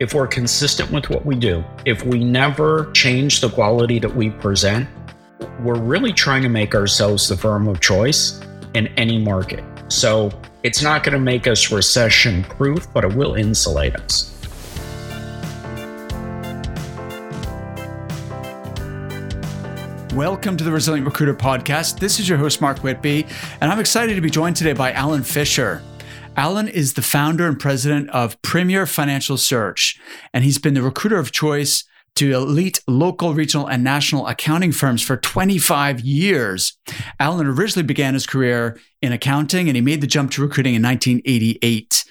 if we're consistent with what we do, if we never change the quality that we present, we're really trying to make ourselves the firm of choice in any market. So it's not going to make us recession proof, but it will insulate us. Welcome to the Resilient Recruiter Podcast. This is your host, Mark Whitby, and I'm excited to be joined today by Allan Fisher. Allan is the founder and president of Premier Financial Search, and he's been the recruiter of choice to elite local, regional, and national accounting firms for 25 years. Allan originally began his career in accounting and he made the jump to recruiting in 1988.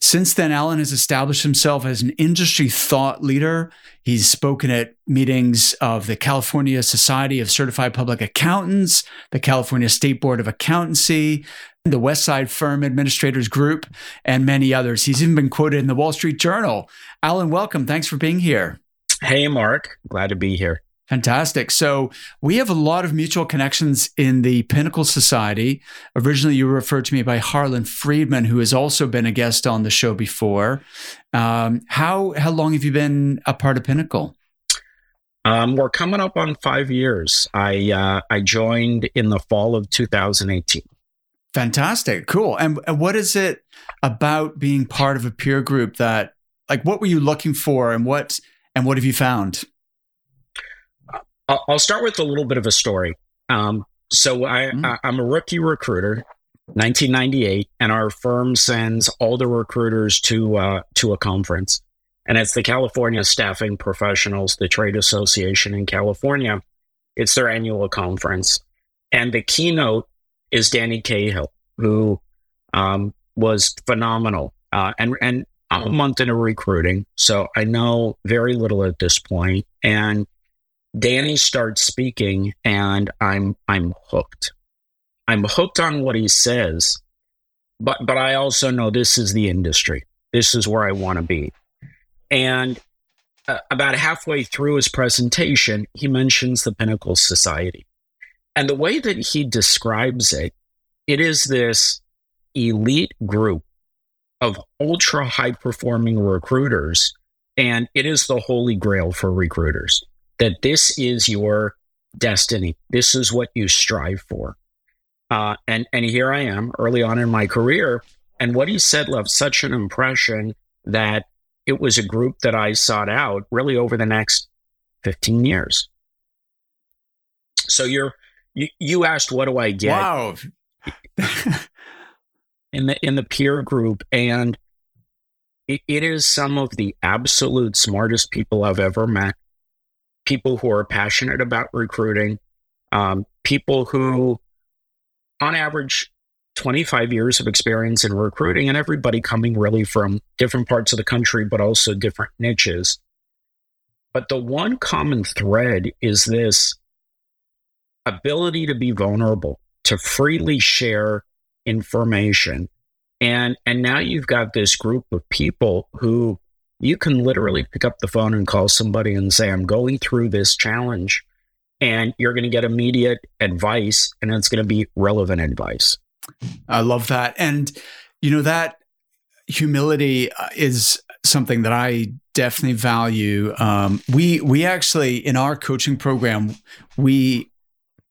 Since then, Allan has established himself as an industry thought leader. He's spoken at meetings of the California Society of Certified Public Accountants, the California State Board of Accountancy, the Westside Firm Administrators Group, and many others. He's even been quoted in the Wall Street Journal. Allan, welcome. Thanks for being here. Hey, Mark. Glad to be here. Fantastic. So we have a lot of mutual connections in the Pinnacle Society. Originally, you were referred to me by Harlan Friedman, who has also been a guest on the show before. Um, how how long have you been a part of Pinnacle? Um, we're coming up on five years. I uh, I joined in the fall of 2018. Fantastic, cool. And, and what is it about being part of a peer group that, like, what were you looking for, and what and what have you found? I'll start with a little bit of a story. Um, so I, mm. I, I'm a rookie recruiter, 1998, and our firm sends all the recruiters to uh, to a conference, and it's the California Staffing Professionals, the trade association in California. It's their annual conference, and the keynote is Danny Cahill, who um, was phenomenal. Uh, and and I'm a month into recruiting, so I know very little at this. And Danny starts speaking, and I'm I'm hooked. I'm hooked on what he says, but but I also know this is the industry. This is where I want to be. And uh, about halfway through his presentation, he mentions the Pinnacle Society, and the way that he describes it, it is this elite group of ultra high performing recruiters. And it is the holy grail for recruiters that this is your destiny. This is what you strive for. Uh, and, and here I am early on in my career. And what he said left such an impression that it was a group that I sought out really over the next 15 years. So you're, you, you asked, what do I get? Wow. in the in the peer group and it, it is some of the absolute smartest people I've ever met. People who are passionate about recruiting, um, people who, on average, 25 years of experience in recruiting, and everybody coming really from different parts of the country, but also different niches. But the one common thread is this ability to be vulnerable, to freely share information and and now you've got this group of people who you can literally pick up the phone and call somebody and say i'm going through this challenge and you're going to get immediate advice and it's going to be relevant advice. I love that. And you know that humility uh, is something that i definitely value. Um, we we actually in our coaching program we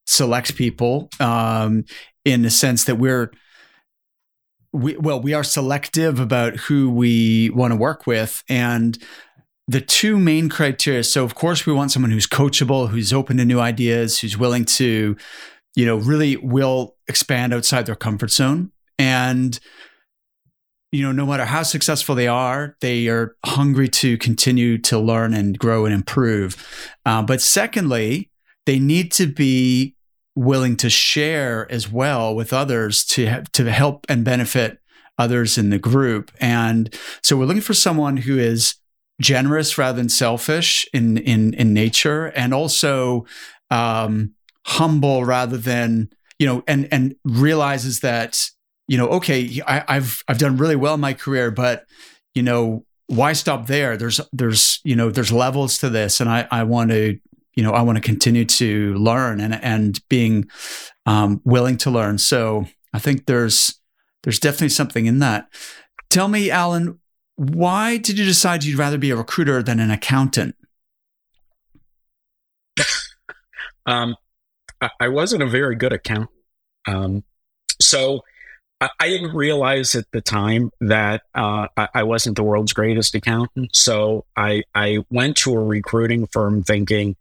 select people um, in the sense that we're we well we are selective about who we want to work with and the two main criteria so of course we want someone who's coachable who's open to new ideas who's willing to you know really will expand outside their comfort zone and you know no matter how successful they are they are hungry to continue to learn and grow and improve. Uh, but secondly they need to be willing to share as well with others to to help and benefit others in the group. And so we're looking for someone who is generous rather than selfish in in in nature, and also um, humble rather than you know, and and realizes that you know, okay, I, I've I've done really well in my career, but you know, why stop there? There's there's you know there's levels to this, and I I want to you know, I want to continue to learn and and being um, willing to learn. So I think there's there's definitely something in that. Tell me, Allan, why did you decide you'd rather be a recruiter than an accountant? um, I wasn't a very good accountant. Um, so I, didn't realize at the time that uh, I, I, wasn't the world's greatest accountant. So I, I went to a recruiting firm thinking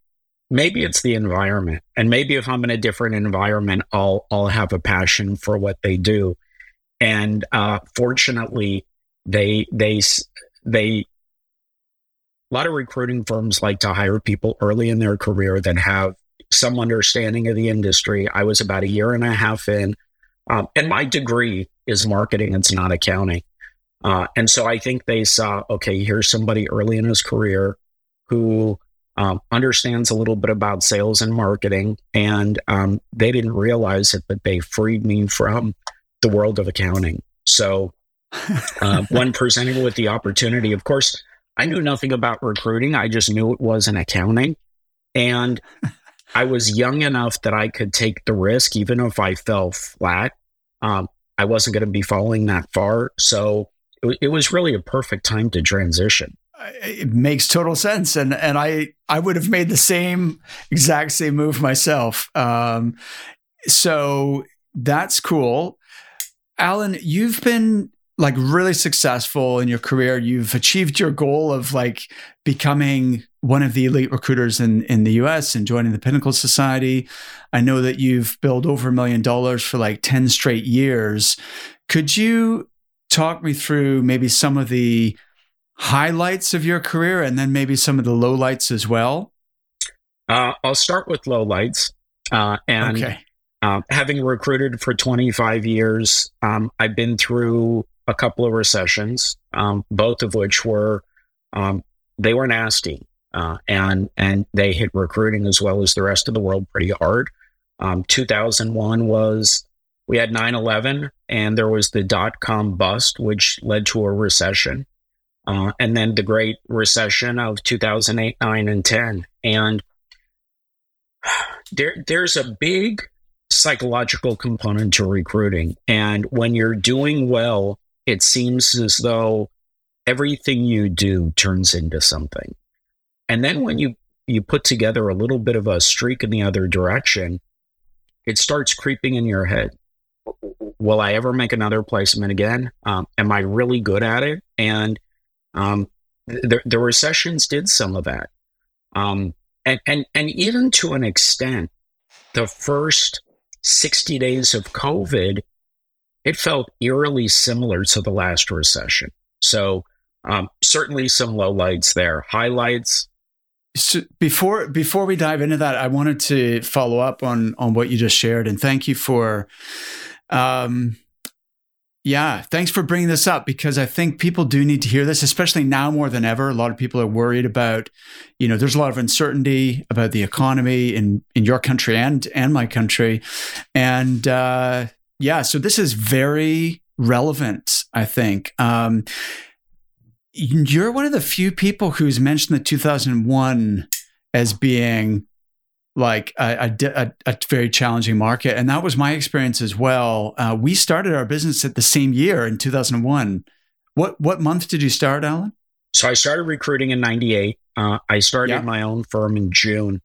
maybe it's the environment. And maybe if I'm in a different environment, I'll, I'll have a passion for what they do. And uh, fortunately, they, they, they, a lot of recruiting firms like to hire people early in their career that have some understanding of the industry. I was about a year and a half in, um, and my degree is marketing, it's not accounting. Uh, and so I think they saw, okay, here's somebody early in his career who um, understands a little bit about sales and marketing. And um, they didn't realize it, but they freed me from the world of accounting. So uh, when presented with the opportunity, of course, I knew nothing about recruiting. I just knew it was an accounting. And I was young enough that I could take the risk, even if I fell flat. Um, I wasn't going to be falling that far. So it, it, was really a perfect time to transition. It makes total sense, and and I I would have made the same exact same move myself. Um, so that's cool, Allan. You've been like really successful in your career. You've achieved your goal of like becoming one of the elite recruiters in, in the US and joining the Pinnacle Society. I know that you've billed over a million dollars for like 10 straight years. Could you talk me through maybe some of the highlights of your career and then maybe some of the lowlights as well? Uh, I'll start with lowlights. Uh, and okay. uh, having recruited for 25 years, um, I've been through a couple of recessions, um, both of which were um, they were nasty, uh, and and they hit recruiting as well as the rest of the world pretty hard. Um, 2001 was we had 9/11, and there was the dot com bust, which led to a recession, uh, and then the Great Recession of 2008, 9, and 10, and there there's a big psychological component to recruiting. And when you're doing well it seems as though everything you do turns into something. And then when you you put together a little bit of a streak in the other direction, it starts creeping in your head. Will I ever make another placement again? Um, am I really good at it? And um, the, the recessions did some of that. Um, and, and, and even to an extent, the first 60 days of COVID it felt eerily similar to the last recession. So um, certainly some lowlights there. Highlights. So before before we dive into that, I wanted to follow up on on what you just shared, and thank you for. Um, yeah, thanks for bringing this up because I think people do need to hear this, especially now more than ever. A lot of people are worried about, you know, there's a lot of uncertainty about the economy in in your country and and my country, and uh, yeah, so this is very relevant, I think. Um, you're one of the few people who's mentioned the 2001 as being like a, a, a, very challenging market. And that was my experience as well. Uh, we started our business at the same year in 2001. What, what month did you start, Allan? So I started recruiting in 98. Uh, I started yeah. my own firm in June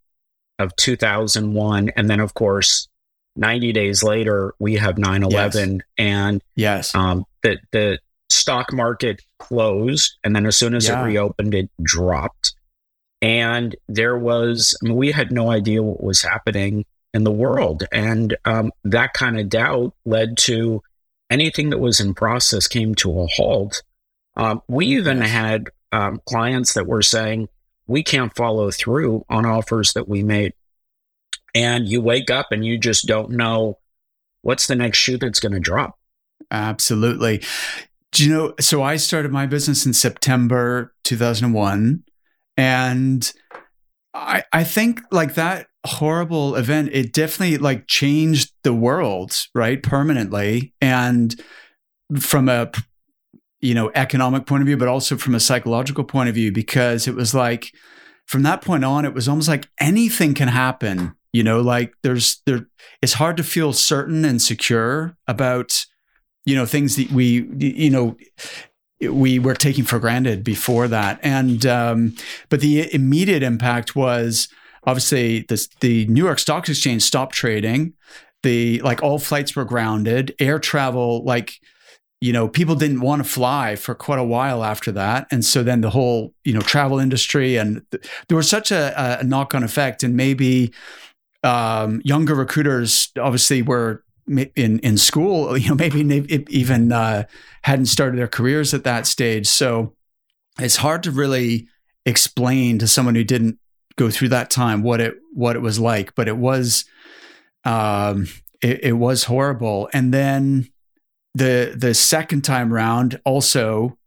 of 2001. And then, of course, 90 days later, we have 9 11. Yes. And yes, um, the, the stock market closed. And then as soon as yeah. it reopened, it dropped. And there was, I mean, we had no idea what was happening in the world. And um, that kind of doubt led to anything that was in process came to a halt. Um, we even had um, clients that were saying, we can't follow through on offers that we made and you wake up and you just don't know what's the next shoe that's going to drop. Absolutely. Do you know? So I started my business in September 2001, and I I think like that horrible event it definitely like changed the world right permanently. And from a you know economic point of view but also from a psychological point of view because it was like from that point on it was almost like anything can happen you know, like there's there it's hard to feel certain and secure about, you know, things that we you know, we were taking for granted before that. And um, but the immediate impact was obviously the the New York Stock Exchange stopped trading. The like all flights were grounded. Air travel like you know people didn't want to fly for quite a while after that and so then the whole you know travel industry and th- there was such a, a knock-on effect and maybe um, younger recruiters obviously were in in school, you know, maybe even uh, hadn't started their careers at that stage. So it's hard to really explain to someone who didn't go through that time what it what it was like. But it was um, it, it was horrible. And then the the second time round also,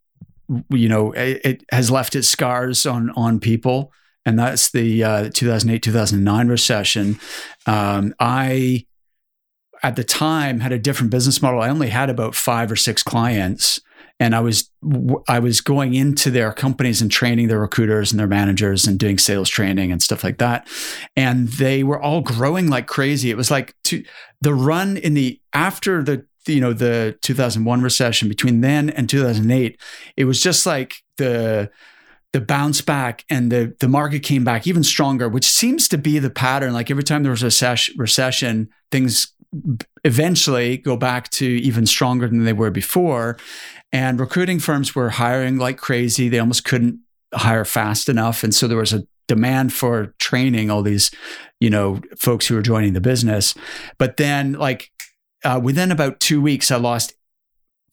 you know, it, it has left its scars on on people. And that's the uh, 2008 2009 recession. Um, I at the time had a different business model. I only had about five or six clients, and I was I was going into their companies and training their recruiters and their managers and doing sales training and stuff like that. And they were all growing like crazy. It was like to, the run in the after the you know the 2001 recession between then and 2008 it was just like the the bounce back and the the market came back even stronger which seems to be the pattern like every time there was a recession things eventually go back to even stronger than they were before. And recruiting firms were hiring like crazy. They almost couldn't hire fast enough. And so there was a demand for training all these, you know, folks who were joining the business. But then, like, uh, within about two weeks, I lost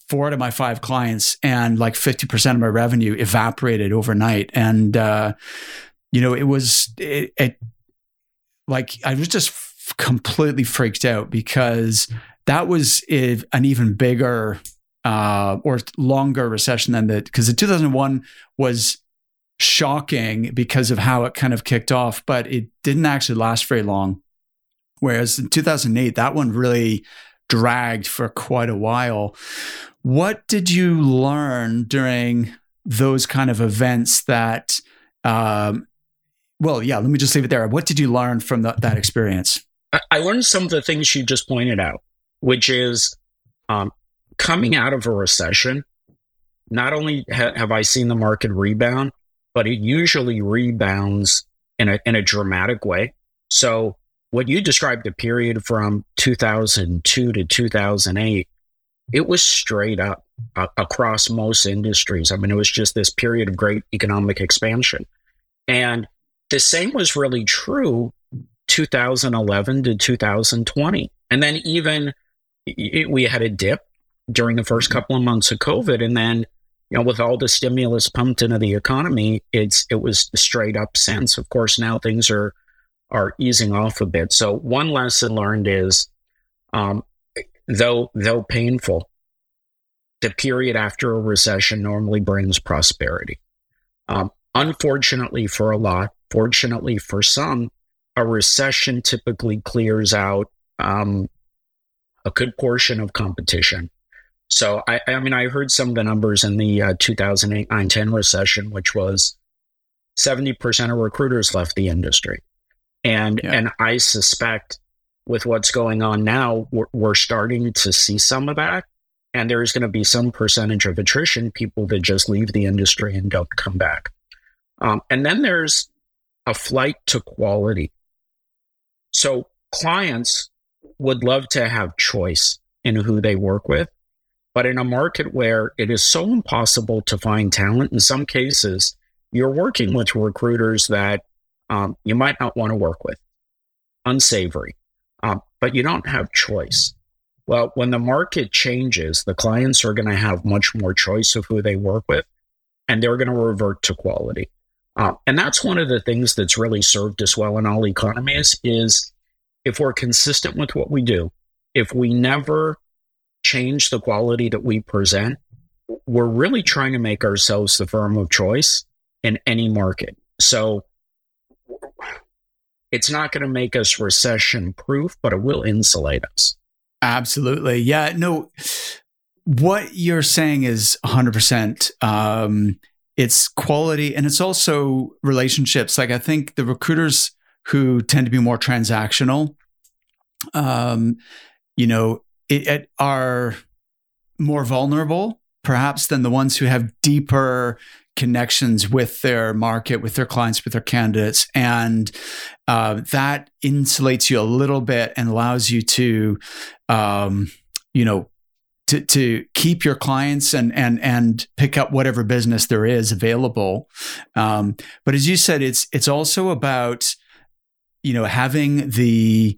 four out of my five clients, and like 50% of my revenue evaporated overnight. And, uh, you know, it was, it, it like, I was just completely freaked out because that was an even bigger uh, or longer recession than the because the 2001 was shocking because of how it kind of kicked off, but it didn't actually last very long. Whereas in 2008, that one really dragged for quite a while. What did you learn during those kind of events that, um, well, yeah, let me just leave it there. What did you learn from the, that experience? I learned some of the things you just pointed out, which is um, coming out of a recession. Not only ha- have I seen the market rebound, but it usually rebounds in a in a dramatic way. So, what you described the period from 2002 to 2008, it was straight up uh, across most industries. I mean, it was just this period of great economic expansion, and the same was really true 2011 to 2020. And then even it, we had a dip during the first couple of months of COVID. And then, you know, with all the stimulus pumped into the economy, it's it was straight up since. Of course, now things are are easing off a bit. So one lesson learned is um, though though painful, the period after a recession normally brings prosperity. Um, unfortunately for a lot, fortunately for some, a recession typically clears out um, a good portion of competition. So, I, I, mean, I heard some of the numbers in the uh, 2008 9 10 recession, which was 70% of recruiters left the industry. And, yeah. and I suspect with what's going on now, we're, we're starting to see some of that. And there's going to be some percentage of attrition, people that just leave the industry and don't come back. Um, and then there's a flight to quality. So clients would love to have choice in who they work with. But in a market where it is so impossible to find talent, in some cases, you're working with recruiters that um, you might not want to work with, unsavory, um, but you don't have choice. Well, when the market changes, the clients are going to have much more choice of who they work with, and they're going to revert to quality. Uh, and that's one of the things that's really served us well in all economies is if we're consistent with what we do, if we never change the quality that we present, we're really trying to make ourselves the firm of choice in any market. So it's not going to make us recession proof, but it will insulate us. Absolutely. Yeah. No, what you're saying is 100%. Um, it's quality and it's also relationships. Like I think the recruiters who tend to be more transactional, um, you know, it, it are more vulnerable perhaps than the ones who have deeper connections with their market, with their clients, with their candidates. And uh, that insulates you a little bit and allows you to, um, you know, to, to keep your clients and and and pick up whatever business there is available. Um, but as you said, it's it's also about you know having the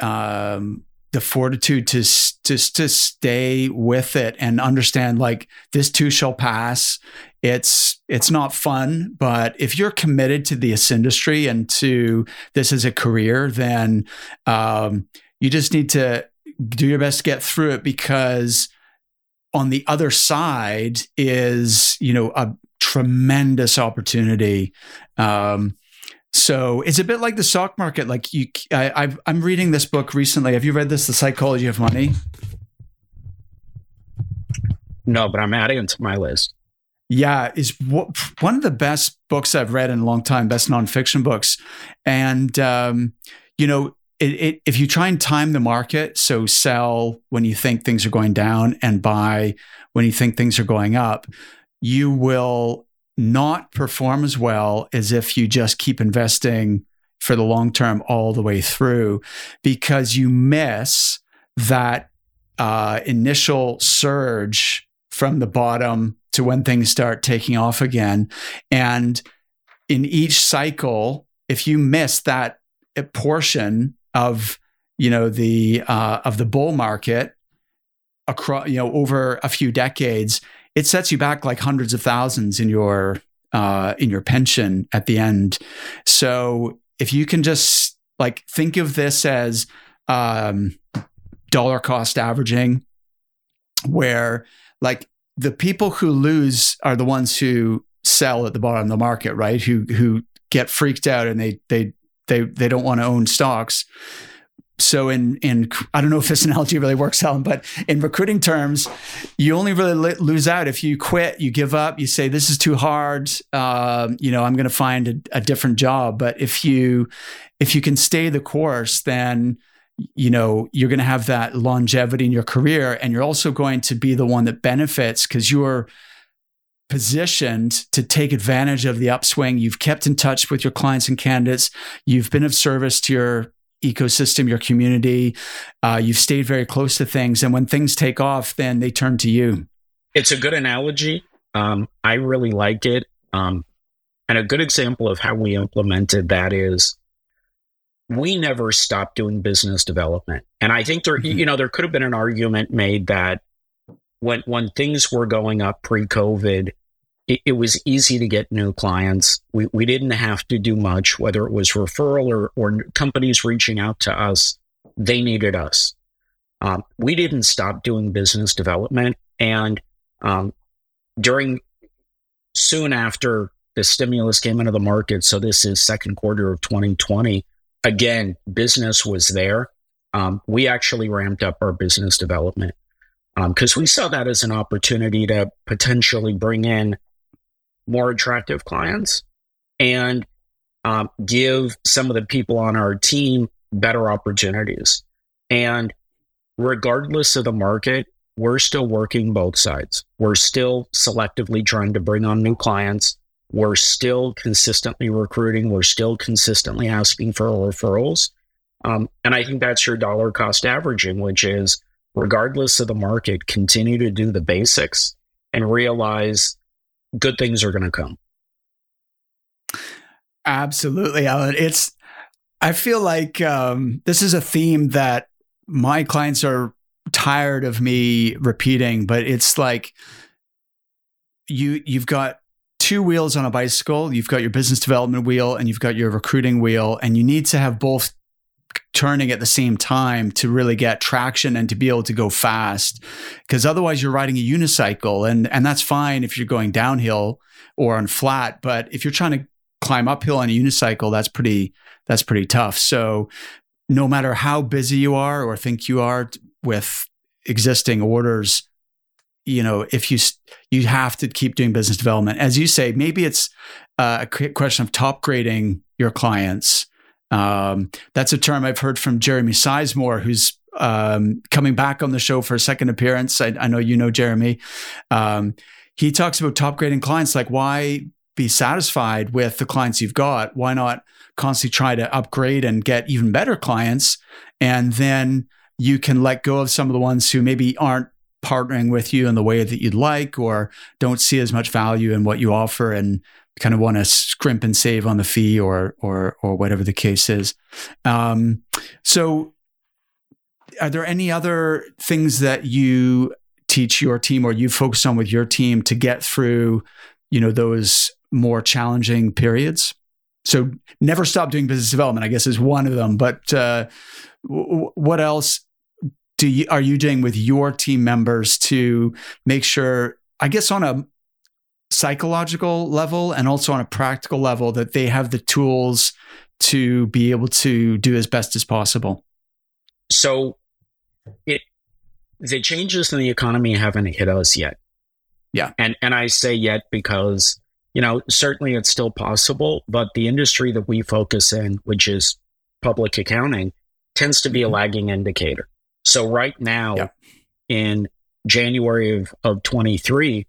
um, the fortitude to just to stay with it and understand like this too shall pass it's it's not fun but if you're committed to this industry and to this as a career then um, you just need to do your best to get through it because on the other side is you know a tremendous opportunity um, so it's a bit like the stock market. Like you, I, i'm reading this book recently. Have you read this, The Psychology of Money? No, but I'm adding it to my list. Yeah, is one of the best books I've read in a long time. Best nonfiction books, and um, you know, it, it, if you try and time the market, so sell when you think things are going down and buy when you think things are going up, you will not perform as well as if you just keep investing for the long term all the way through because you miss that uh, initial surge from the bottom to when things start taking off again. And in each cycle, if you miss that portion of you know the uh, of the bull market across you know over a few decades, it sets you back like hundreds of thousands in your uh, in your pension at the end. So if you can just like think of this as um, dollar cost averaging, where like the people who lose are the ones who sell at the bottom of the market, right? Who who get freaked out and they they they they don't want to own stocks so in in I don't know if this analogy really works out, but in recruiting terms, you only really lose out if you quit, you give up, you say this is too hard. Uh, you know, I'm going to find a, a, different job. But if you if you can stay the course, then you know you're going to have that longevity in your career, and you're also going to be the one that benefits because you're positioned to take advantage of the upswing. You've kept in touch with your clients and candidates. You've been of service to your ecosystem, your community. Uh, you've stayed very close to things. And when things take off, then they turn to you. It's a good analogy. Um, I really like it. Um, and a good example of how we implemented that is we never stopped doing business development. And I think there, mm-hmm. you know, there could have been an argument made that when when things were going up pre-COVID, it, it, was easy to get new clients. We, we didn't have to do much, whether it was referral or, or companies reaching out to us, they needed us. Um, we didn't stop doing business development. And um, during soon after the stimulus came into the market, so this is second quarter of 2020, again, business was there. Um, we actually ramped up our business development because um, we saw that as an opportunity to potentially bring in more attractive clients and um, give some of the people on our team better opportunities. And regardless of the market, we're still working both sides. We're still selectively trying to bring on new clients. We're still consistently recruiting. We're still consistently asking for referrals. Um, and I think that's your dollar cost averaging, which is regardless of the market, continue to do the basics and realize good things are going to come. Absolutely, Allan. It's, I feel like um, this is a theme that my clients are tired of me repeating, but it's like you you've got two wheels on a bicycle. You've got your business development wheel and you've got your recruiting wheel, and you need to have both turning at the same time to really get traction and to be able to go fast. Because otherwise you're riding a unicycle and and that's fine if you're going downhill or on flat but if you're trying to climb uphill on a unicycle that's pretty that's pretty tough. So no matter how busy you are or think you are with existing orders you know if you you have to keep doing business development. As you say maybe it's uh, a question of top grading your clients um, that's a term I've heard from Jeremy Sizemore, who's um, coming back on the show for a second appearance. I, I know you know Jeremy. Um, he talks about top grading clients. Like, why be satisfied with the clients you've got? Why not constantly try to upgrade and get even better clients? And then you can let go of some of the ones who maybe aren't partnering with you in the way that you'd like or don't see as much value in what you offer and kind of want to scrimp and save on the fee or or or whatever the case is. Um, so are there any other things that you teach your team or you focus on with your team to get through, you know, those more challenging periods? So never stop doing business development, I guess, is one of them. But uh, w- what else do you are you doing with your team members to make sure? I guess on a psychological level and also on a practical level that they have the tools to be able to do as best as possible. So it the changes in the economy haven't hit us yet. Yeah. And and I say yet because, you know, certainly it's still possible, but the industry that we focus in, which is public accounting, tends to be a mm-hmm. lagging indicator. So right now yeah. in January of, of 23,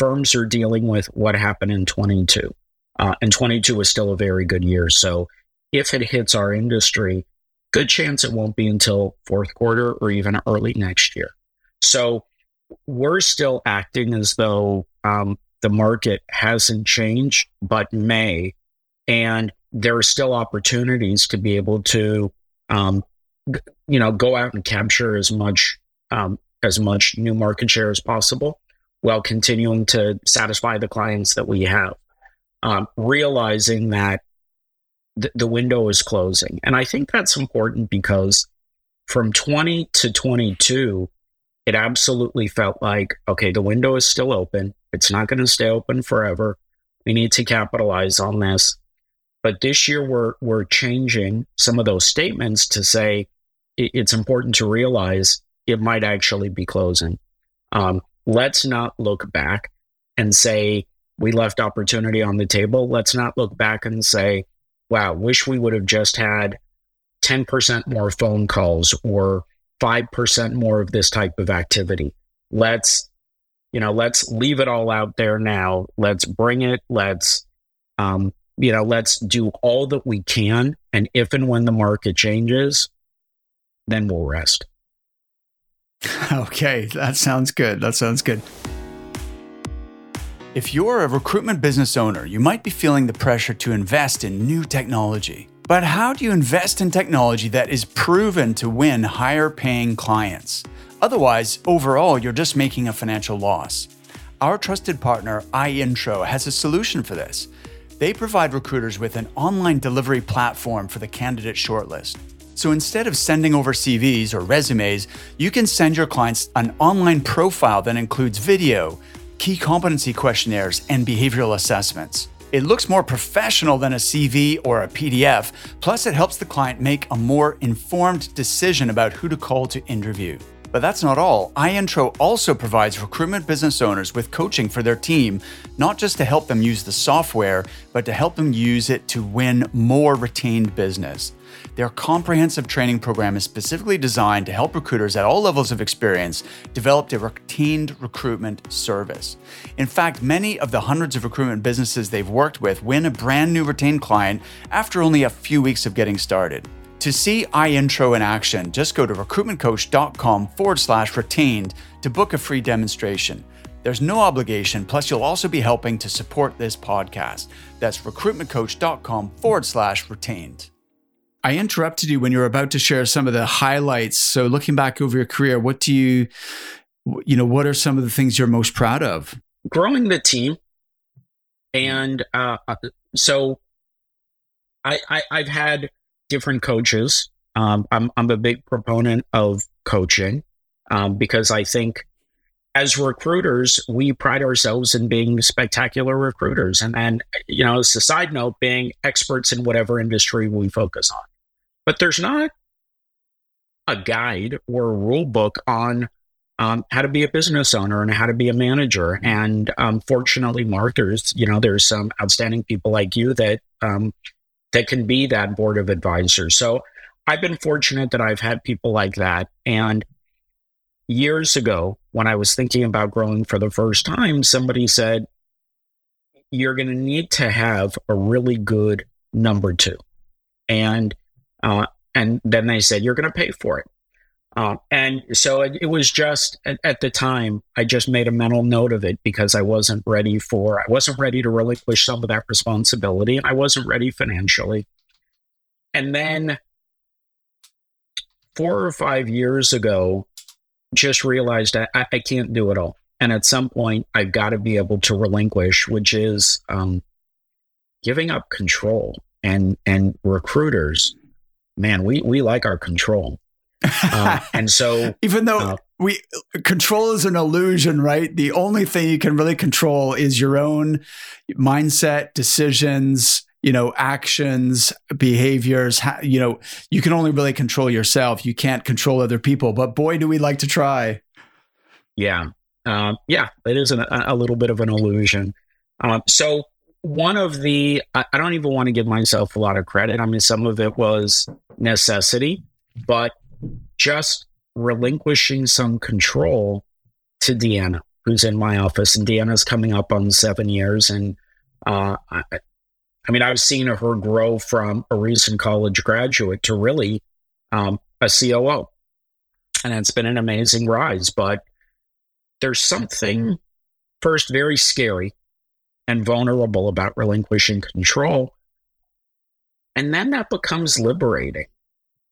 firms are dealing with what happened in 22. Uh, and 22 was still a very good year. So if it hits our industry, good chance it won't be until fourth quarter or even early next year. So we're still acting as though um, the market hasn't changed, but may. And there are still opportunities to be able to, um, you know, go out and capture as much um, as much new market share as possible, while continuing to satisfy the clients that we have. Um, realizing that the, the window is closing. And I think that's important because from 20 to 22, it absolutely felt like, okay, the window is still open. It's not going to stay open forever. We need to capitalize on this. But this year, we're, we're changing some of those statements to say it, it's important to realize it might actually be closing. Um, let's not look back and say we left opportunity on the table. Let's not look back and say, wow, wish we would have just had 10% more phone calls or 5% more of this type of activity. Let's, you know, let's leave it all out there now. Let's bring it. Let's, um, you know, let's do all that we can. And if and when the market changes, then we'll rest. Okay, that sounds good. That sounds good. If you're a recruitment business owner, you might be feeling the pressure to invest in new technology. But how do you invest in technology that is proven to win higher paying clients? Otherwise, overall, you're just making a financial loss. Our trusted partner, iIntro, has a solution for this. They provide recruiters with an online delivery platform for the candidate shortlist. So instead of sending over CVs or resumes, you can send your clients an online profile that includes video, key competency questionnaires, and behavioral assessments. It looks more professional than a CV or a PDF, plus, it helps the client make a more informed decision about who to call to interview. But that's not all. iIntro also provides recruitment business owners with coaching for their team, not just to help them use the software, but to help them use it to win more retained business. Their comprehensive training program is specifically designed to help recruiters at all levels of experience develop a retained recruitment service. In fact, many of the hundreds of recruitment businesses they've worked with win a brand new retained client after only a few weeks of getting started. To see iIntro in action, just go to recruitmentcoach.com forward slash retained to book a free demonstration. There's no obligation, plus, you'll also be helping to support this podcast. That's recruitmentcoach.com forward slash retained. I interrupted you when you were about to share some of the highlights. So, looking back over your career, what do you, you know, what are some of the things you're most proud of? Growing the team, and uh, uh so I, I I've had different coaches. Um, I'm I'm a big proponent of coaching um, because I think as recruiters, we pride ourselves in being spectacular recruiters. And then, you know, as a side note, being experts in whatever industry we focus on. But there's not a guide or a rule book on um, how to be a business owner and how to be a manager. And um, fortunately, Mark, there's you know there's some outstanding people like you that um, that can be that board of advisors. So I've been fortunate that I've had people like that. And years ago, when I was thinking about growing for the first time, somebody said, You're going to need to have a really good number two. And, uh, and then they said, You're going to pay for it. Uh, and so it, it was just at, at, the time, I just made a mental note of it because I wasn't ready for, I wasn't ready to relinquish some of that responsibility and I wasn't ready financially. And then four or five years ago, just realized I, I can't do it all. And at some point, I've got to be able to relinquish, which is um, giving up control. And and recruiters, man, we we like our control. Uh, and so, even though uh, we control is an illusion, right? The only thing you can really control is your own mindset, decisions, you know, actions, behaviors. You know, you can only really control yourself. You can't control other people. But boy, do we like to try. Yeah. Um, yeah, it is an, a little bit of an illusion. Um, so, one of the, I, I don't even want to give myself a lot of credit. I mean, some of it was necessity, but just relinquishing some control to Deanna, who's in my office. And Deanna's coming up on seven years. And uh, I, I mean, I've seen her grow from a recent college graduate to really um, a COO. And it's been an amazing rise. But there's something, first, very scary and vulnerable about relinquishing control. And then that becomes liberating.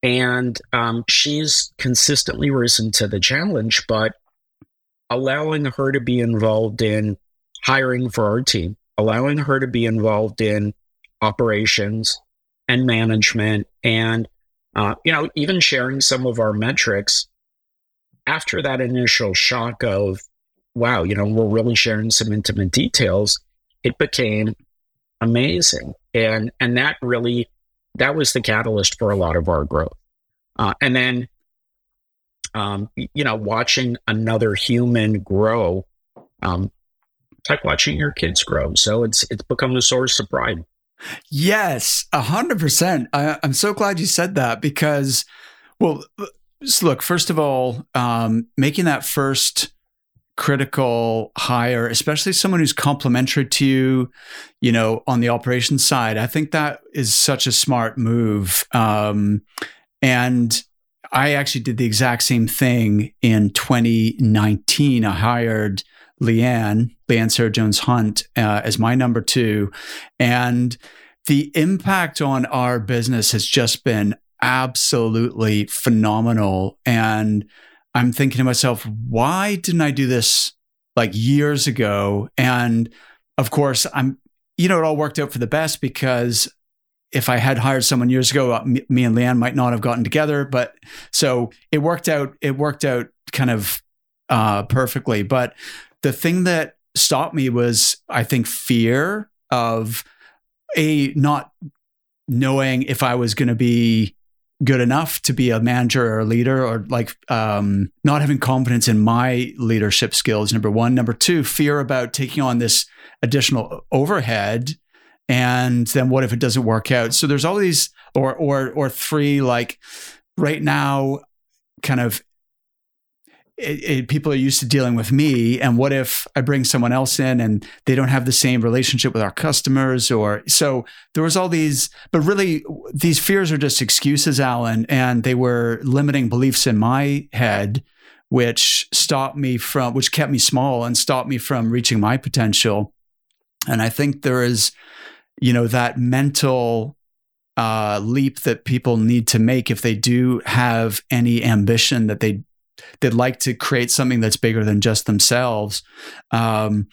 And um, she's consistently risen to the challenge, but allowing her to be involved in hiring for our team, allowing her to be involved in operations and management and uh, you know even sharing some of our metrics after that initial shock of wow you know we're really sharing some intimate details it became amazing and and that really that was the catalyst for a lot of our growth uh, and then um, you know watching another human grow um, it's like watching your kids grow so it's it's become a source of pride Yes, a hundred percent. I'm so glad you said that because, well, look. First of all, um, making that first critical hire, especially someone who's complementary to you, you know, on the operations side, I think that is such a smart move. Um, and I actually did the exact same thing in 2019. I hired Leanne, Leanne Sarah Jones Hunt, uh, as my number two. And the impact on our business has just been absolutely phenomenal. And I'm thinking to myself, why didn't I do this like years ago? And of course, I'm, you know, it all worked out for the best because if I had hired someone years ago, uh, me and Leanne might not have gotten together. But so it worked out, it worked out kind of uh, perfectly. But the thing that stopped me was, I think, fear of a not knowing if I was going to be good enough to be a manager or a leader or like um, not having confidence in my leadership skills number one. Number two fear about taking on this additional overhead and then what if it doesn't work out? So there's all these or or or three like right now kind of it, it, people are used to dealing with me. And what if i bring someone else in and they don't have the same relationship with our customers or so there was all these but really these fears are just excuses allan. And they were limiting beliefs in my head which stopped me from which kept me small and stopped me from reaching my potential. And i think there is you know that mental uh, leap that people need to make if they do have any ambition that they they'd like to create something that's bigger than just themselves. Um,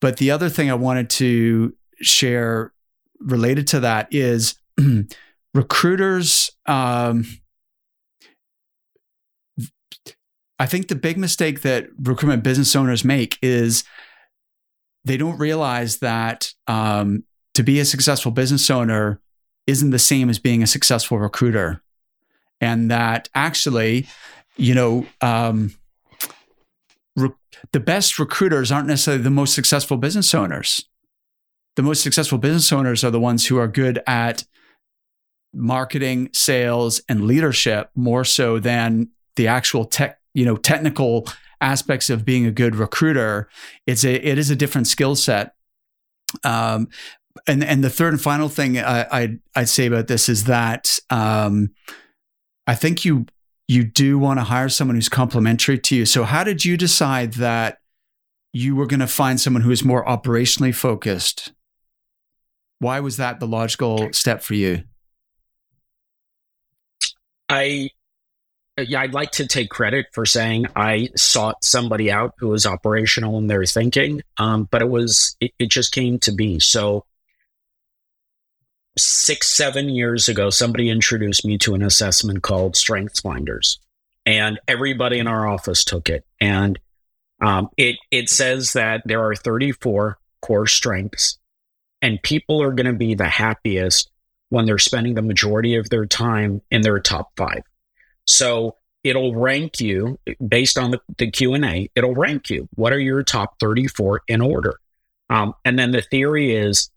but the other thing I wanted to share related to that is recruiters. Um, I think the big mistake that recruitment business owners make is they don't realize that um, to be a successful business owner isn't the same as being a successful recruiter. And that actually you know, um, re- the best recruiters aren't necessarily the most successful business owners. The most successful business owners are the ones who are good at marketing, sales, and leadership more so than the actual tech, you know, technical aspects of being a good recruiter. It's a it is a different skill set. Um, and and the third and final thing I, I'd I'd say about this is that um, I think you you do want to hire someone who's complementary to you. So how did you decide that you were going to find someone who is more operationally focused? Why was that the logical step for you? I yeah, I'd like to take credit for saying I sought somebody out who was operational in their thinking, um, but it was it, it just came to be. So six seven years ago, somebody introduced me to an assessment called Strengths Finders, and everybody in our office took it. And um, it it says that there are 34 core strengths, and people are going to be the happiest when they're spending the majority of their time in their top five. So it'll rank you based on the, the Q&A. It'll rank you. What are your top 34 in order? Um, and then the theory is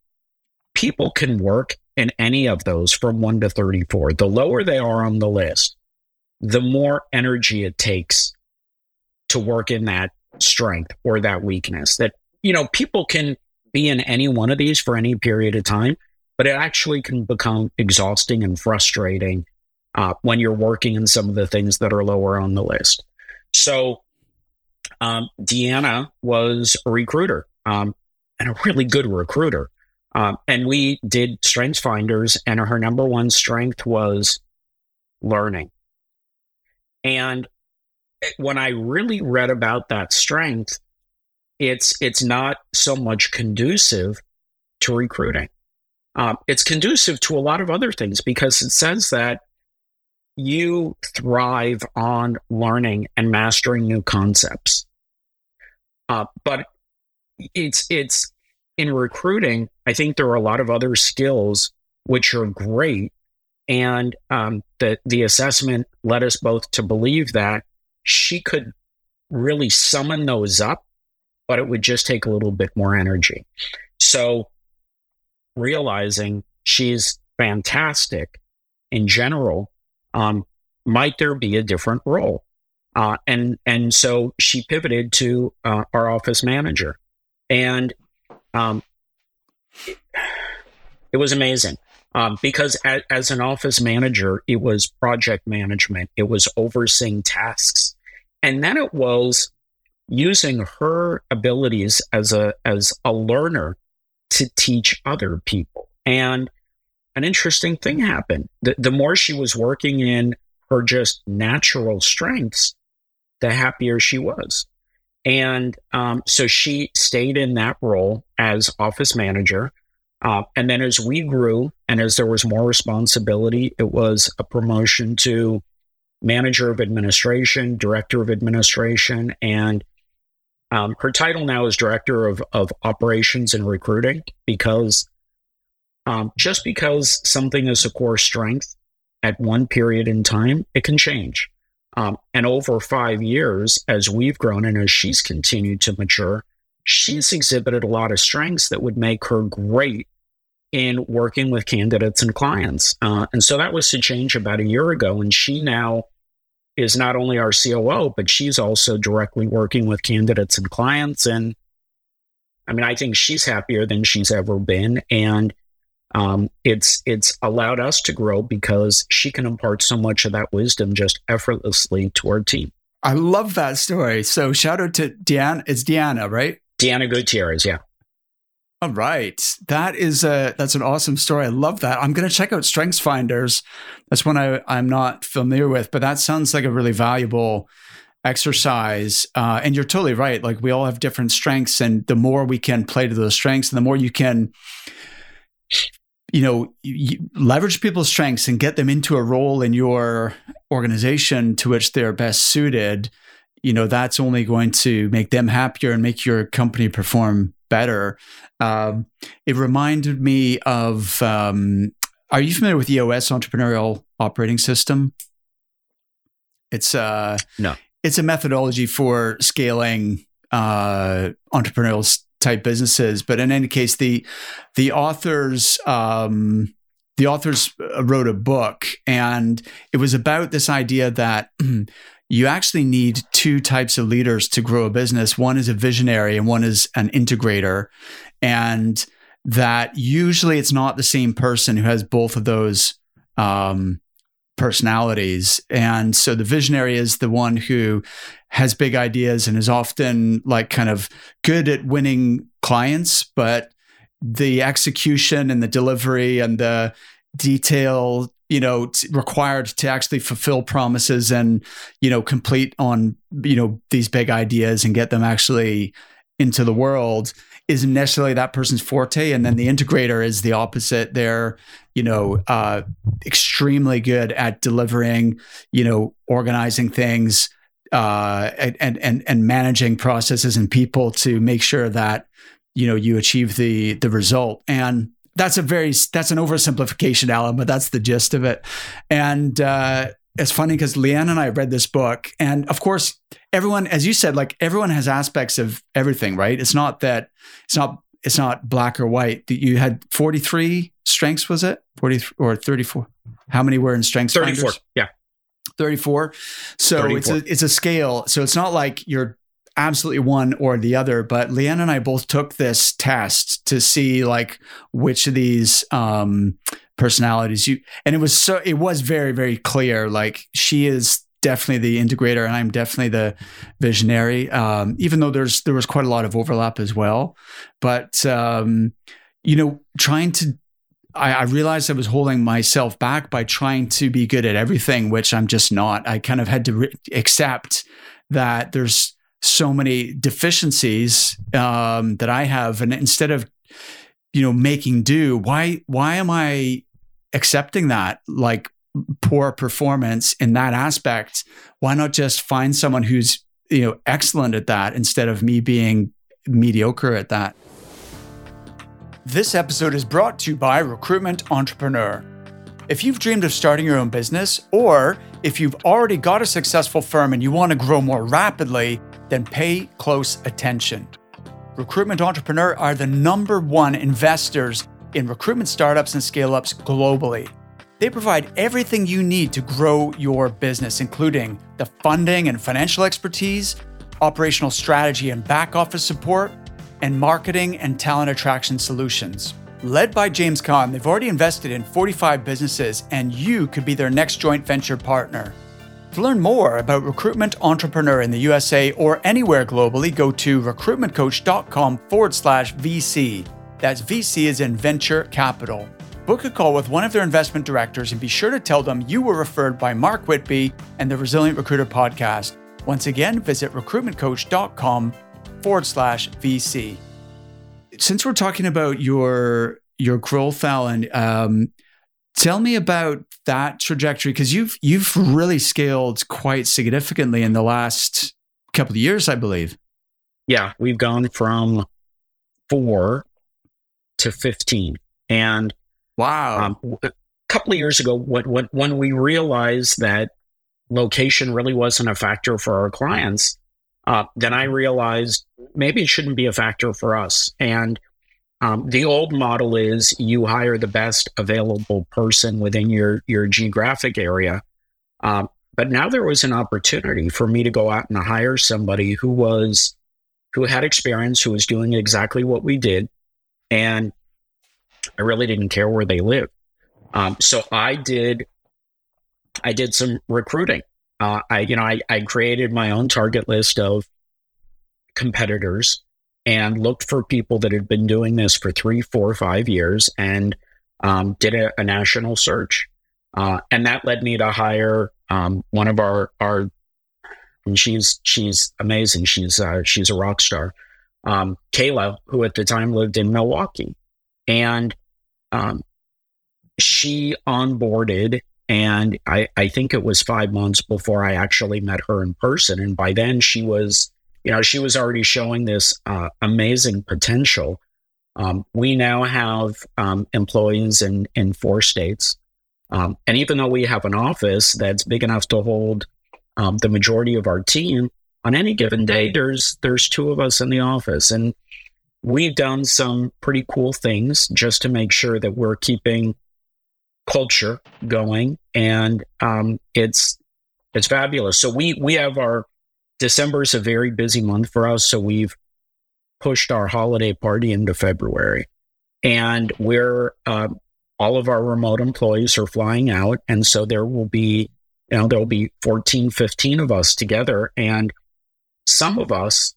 people can work in any of those from 1 to 34. The lower they are on the list, the more energy it takes to work in that strength or that weakness. That, you know, people can be in any one of these for any period of time, but it actually can become exhausting and frustrating uh, when you're working in some of the things that are lower on the list. So, um, Deanna was a recruiter um, and a really good recruiter. Um, and we did strengths finders, and her number one strength was learning. And when I really read about that strength, it's it's not so much conducive to recruiting. Um, it's conducive to a lot of other things because it says that you thrive on learning and mastering new concepts. Uh, but it's it's in recruiting. I think there are a lot of other skills which are great, and um, the the assessment led us both to believe that she could really summon those up, but it would just take a little bit more energy. So realizing she's fantastic in general um, might there be a different role? Uh, and and so she pivoted to uh, our office manager, and um, it, it, was amazing um, because as, as, an office manager, it was project management, it was overseeing tasks, and then it was using her abilities as a as a learner to teach other people. And an interesting thing happened. The, the more she was working in her just natural strengths, the happier she was. And um, so she stayed in that role as office manager. Uh, and then as we grew and as there was more responsibility, it was a promotion to manager of administration, director of administration, and um, her title now is director of, of operations and recruiting because um, just because something is a core strength at one period in time, it can change. Um, and over five years, as we've grown and as she's continued to mature, she's exhibited a lot of strengths that would make her great in working with candidates and clients. Uh, and so that was to change about a year ago. And she now is not only our COO, but she's also directly working with candidates and clients. And I mean, I think she's happier than she's ever been. And um, it's it's allowed us to grow because she can impart so much of that wisdom just effortlessly to our team. I love that story. So shout out to Deanna. It's Deanna, right? Deanna Gutierrez, yeah. All right, that is a that's an awesome story. I love that. I'm going to check out Strengths Finders. That's one I I'm not familiar with, but that sounds like a really valuable exercise. Uh, and you're totally right. Like we all have different strengths, and the more we can play to those strengths, and the more you can you know you leverage people's strengths and get them into a role in your organization to which they're best suited you know that's only going to make them happier and make your company perform better. Um, it reminded me of um, are you familiar with eos entrepreneurial operating system? It's a no. it's a methodology for scaling uh entrepreneurial type businesses. But in any case, the the authors um, the authors uh, wrote a book, and it was about this idea that. you actually need two types of leaders to grow a business. One is a visionary and one is an integrator. And that usually it's not the same person who has both of those um, personalities. And so the visionary is the one who has big ideas and is often like kind of good at winning clients, but the execution and the delivery and the detail you know t- required to actually fulfill promises and you know complete on you know these big ideas and get them actually into the world isn't necessarily that person's forte. And then the integrator is the opposite. They're you know uh, extremely good at delivering you know organizing things uh, and and and managing processes and people to make sure that you know you achieve the the result. And that's a very that's an oversimplification allan but that's the gist of it. And uh, it's funny because leanne and i read this book and of course everyone as you said like everyone has aspects of everything right? It's not that it's not it's not black or white. You had 43 strengths was it? 40 or 34 how many were in strengths 34 finders? yeah 34 so 34. it's a it's a scale. So it's not like you're absolutely one or the other but leanne and i both took this test to see like which of these um personalities you and it was so it was very very clear like she is definitely the integrator and i'm definitely the visionary um even though there's there was quite a lot of overlap as well. But um you know trying to I, I realized I was holding myself back by trying to be good at everything, which I'm just not. I kind of had to re- accept that there's so many deficiencies um, that I have, and instead of you know making do, why why am I accepting that like poor performance in that aspect? Why not just find someone who's you know excellent at that instead of me being mediocre at that? This episode is brought to you by Recruitment Entrepreneur. If you've dreamed of starting your own business, or if you've already got a successful firm and you want to grow more rapidly, then pay close attention. Recruitment Entrepreneur are the number one investors in recruitment startups and scale ups globally. They provide everything you need to grow your business, including the funding and financial expertise, operational strategy and back office support and marketing and talent attraction solutions. Led by James Caan, they've already invested in 45 businesses, and you could be their next joint venture partner. To learn more about recruitment entrepreneur in the USA or anywhere globally, go to recruitmentcoach.com forward slash VC. That's VC is in venture capital. Book a call with one of their investment directors and be sure to tell them you were referred by Mark Whitby and the Resilient Recruiter podcast. Once again, visit recruitmentcoach.com forward slash VC. Since we're talking about your your growth, Allan, um, tell me about that trajectory because you've you've really scaled quite significantly in the last couple of years, I believe. Yeah, we've gone from four to fifteen, and wow, um, a couple of years ago, when, when when we realized that location really wasn't a factor for our clients, uh, then I realized maybe it shouldn't be a factor for us. And um, the old model is you hire the best available person within your your geographic area. Um, but now there was an opportunity for me to go out and hire somebody who was who had experience, who was doing exactly what we did, and I really didn't care where they lived. Um, so I did I did some recruiting. Uh, I, you know, I, I created my own target list of competitors and looked for people that had been doing this for three, four, five years and um, did a, a, national search. Uh, and that led me to hire um, one of our our and she's she's amazing. She's uh, she's a rock star, um, Kayla, who at the time lived in Milwaukee, and um, she onboarded and I, I think it was five months before I actually met her in person. And by then she was, you know, she was already showing this uh, amazing potential. Um, we now have um, employees in, in four states. Um, and even though we have an office that's big enough to hold um, the majority of our team, on any given day, there's there's two of us in the office, and we've done some pretty cool things just to make sure that we're keeping culture going, and um, it's it's fabulous. So we we have our December is a very busy month for us, so we've pushed our holiday party into February, and we're uh, all of our remote employees are flying out, and so there will be you know there'll be 14 15 of us together and some of us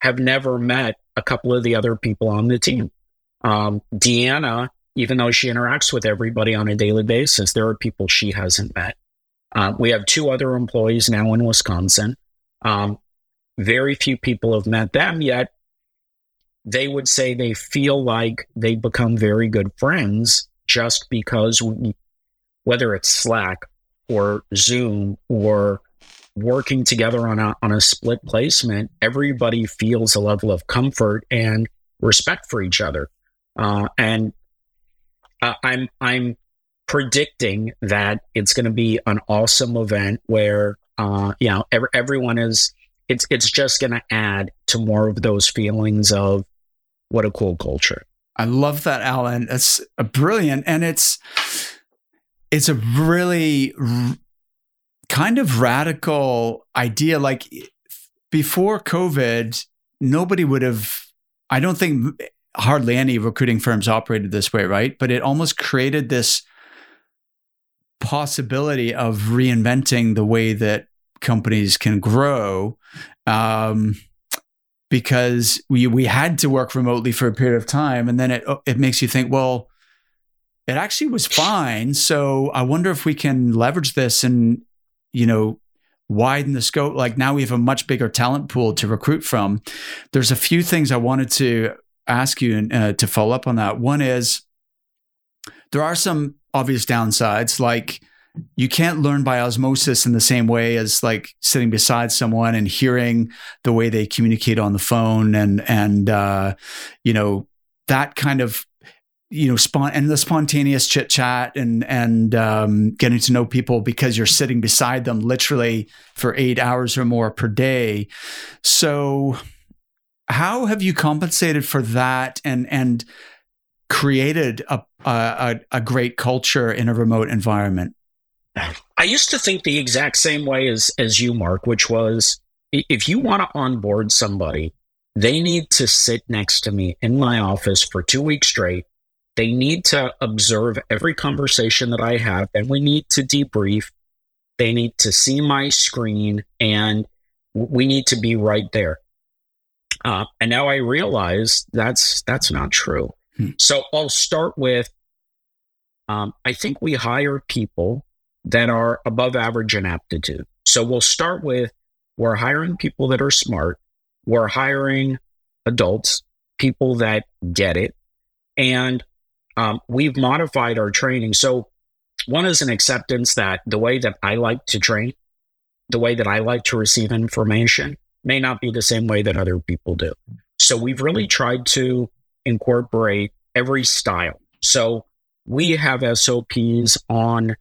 have never met a couple of the other people on the team um, deanna even though she interacts with everybody on a daily basis there are people she hasn't met. Uh, we have two other employees now in wisconsin. Um, very few people have met them yet. They would say they feel like they become very good friends just because we, whether it's slack or Zoom or working together on a on a split placement, everybody feels a level of comfort and respect for each other. Uh, and uh, I'm I'm predicting that it's going to be an awesome event where uh, you know every, everyone is it's it's just going to add to more of those feelings of what a cool culture. I love that, Allan. It's brilliant, and it's it's a really r- kind of radical idea. Like before COVID, nobody would have, I don't think hardly any recruiting firms operated this way, right? But it almost created this possibility of reinventing the way that companies can grow. Um, because we we had to work remotely for a period of time, and then it it makes you think, well, it actually was fine. So I wonder if we can leverage this and, you know, widen the scope. Like now we have a much bigger talent pool to recruit from. There's a few things I wanted to ask you uh, to follow up on that. One is there are some obvious downsides, like you can't learn by osmosis in the same way as like sitting beside someone and hearing the way they communicate on the phone and and uh, you know that kind of you know, spon- and the spontaneous chit chat and and um, getting to know people because you're sitting beside them literally for eight hours or more per day. So, how have you compensated for that and and created a a, a great culture in a remote environment? I used to think the exact same way as as you, Mark, which was if you want to onboard somebody, they need to sit next to me in my office for two weeks straight they need to observe every conversation that I have, and we need to debrief. They need to see my screen, and we need to be right there. Uh, and now I realize that's that's not true. Hmm. So I'll start with. Um, I think we hire people that are above average in aptitude. So we'll start with we're hiring people that are smart. We're hiring adults, people that get it, and um, we've modified our training. So, one is an acceptance that the way that I like to train, the way that I like to receive information, may not be the same way that other people do. So, we've really tried to incorporate every style. So, we have SOPs on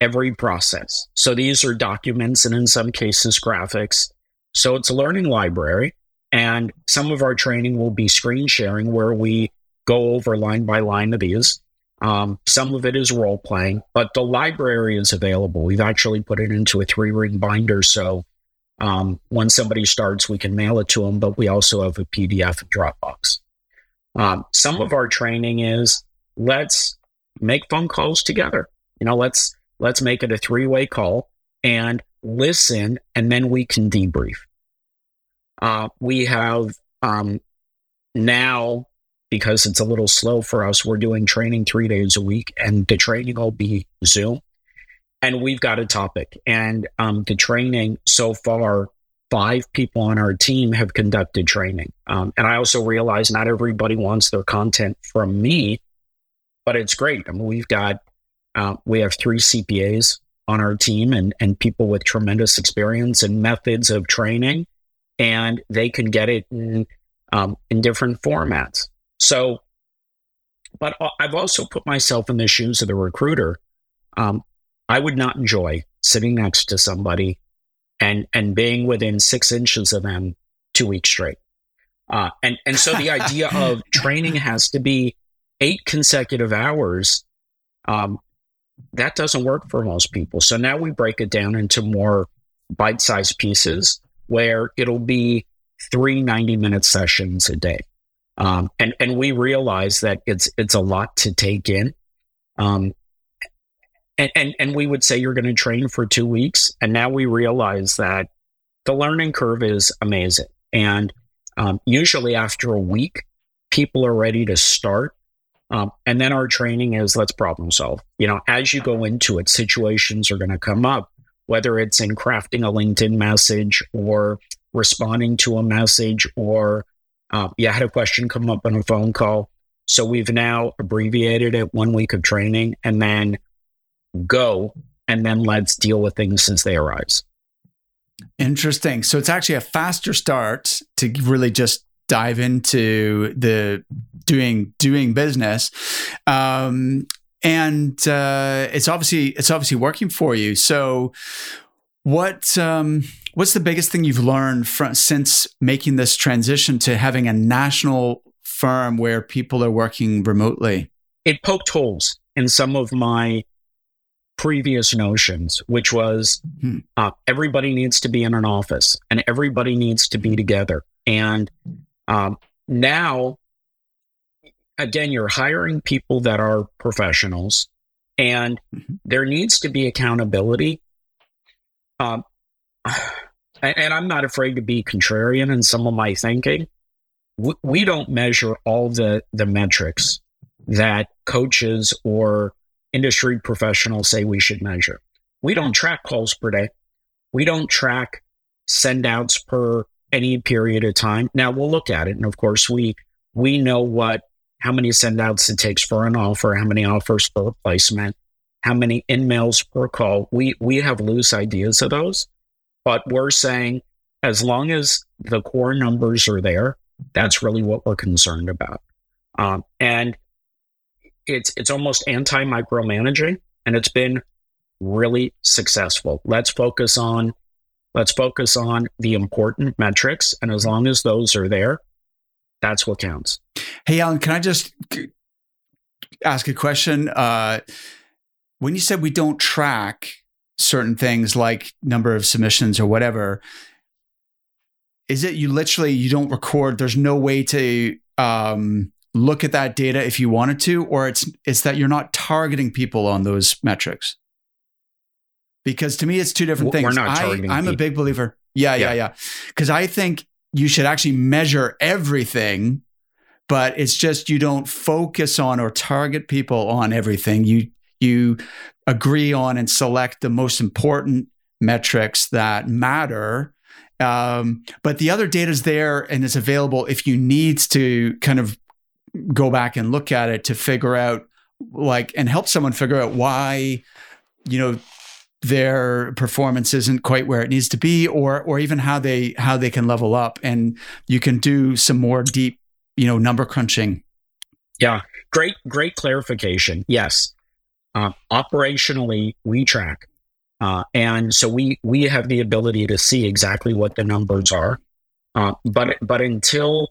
every process. So, these are documents and in some cases, graphics. So, it's a learning library. And some of our training will be screen sharing where we go over line by line of these. Um, some of it is role playing, but the library is available. We've actually put it into a three ring binder. So um, when somebody starts, we can mail it to them, but we also have a PDF Dropbox. Um, some of our training is let's make phone calls together. You know, let's let's make it a three way call and listen, and then we can debrief. Uh, we have um, now because it's a little slow for us. We're doing training three days a week, and the training will be Zoom. And we've got a topic. And um, the training so far, five people on our team have conducted training. Um, and I also realize not everybody wants their content from me, but it's great. I mean, we've got, uh, we have three CPAs on our team and, and people with tremendous experience and methods of training, and they can get it in, um, in different formats. So, but I've also put myself in the shoes of the recruiter. Um, I would not enjoy sitting next to somebody and and being within six inches of them two weeks straight. Uh, and and so the idea of training has to be eight consecutive hours. Um, that doesn't work for most people. So now we break it down into more bite sized pieces where it'll be three 90 minute sessions a day. Um, and, and we realize that it's, it's a lot to take in. Um, and, and, and we would say you're going to train for two weeks. And now we realize that the learning curve is amazing. And um, usually after a week, people are ready to start. Um, and then our training is let's problem solve. You know, as you go into it, situations are going to come up, whether it's in crafting a LinkedIn message or responding to a message or uh, you had a question come up on a phone call. So we've now abbreviated it one week of training and then go and then let's deal with things as they arise. Interesting. So it's actually a faster start to really just dive into the doing doing business. Um, and uh, it's obviously it's obviously working for you. So what um, what's the biggest thing you've learned from since making this transition to having a national firm where people are working remotely? It poked holes in some of my previous notions, which was hmm. uh, everybody needs to be in an office and everybody needs to be together. And um, now, again, you're hiring people that are professionals, and mm-hmm. there needs to be accountability. Um, and I'm not afraid to be contrarian in some of my thinking. We, we don't measure all the the metrics that coaches or industry professionals say we should measure. We don't track calls per day. We don't track send outs per any period of time. Now we'll look at it. And of course, we we know what how many send outs it takes for an offer, how many offers per placement, how many in-mails per call. We we have loose ideas of those, but we're saying as long as the core numbers are there, that's really what we're concerned about. Um, and it's it's almost anti micromanaging, and it's been really successful. Let's focus on let's focus on the important metrics, and as long as those are there, that's what counts. Hey, Allan, can I just ask a question? Uh, when you said we don't track certain things like number of submissions or whatever, is it you literally you don't record? There's no way to um, look at that data if you wanted to, or it's it's that you're not targeting people on those metrics? Because to me, it's two different things. We're not targeting. I, am a big believer. Yeah, yeah, yeah. Because yeah. I think you should actually measure everything, but it's just you don't focus on or target people on everything. You you agree on and select the most important metrics that matter. Um, but the other data is there and it's available if you need to kind of go back and look at it to figure out like and help someone figure out why you know their performance isn't quite where it needs to be or or even how they how they can level up. And you can do some more deep you know number crunching. Yeah. Great great clarification. Yes. Uh, operationally we track. Uh, and so we we have the ability to see exactly what the numbers are. Uh, but but until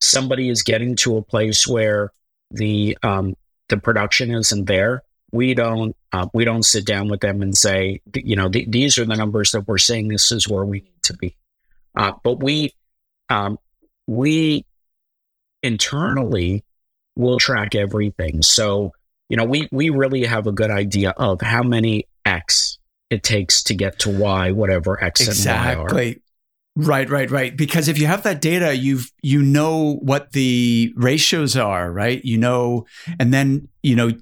somebody is getting to a place where the um, the production isn't there, we don't uh, we don't sit down with them and say, you know, th- these are the numbers that we're seeing. This is where we need to be. Uh, but we um, we internally will track everything. So you know, we we really have a good idea of how many X it takes to get to Y, whatever X exactly. and Y are. Right, right, right. Because if you have that data, you've you know what the ratios are, right? You know, and then you know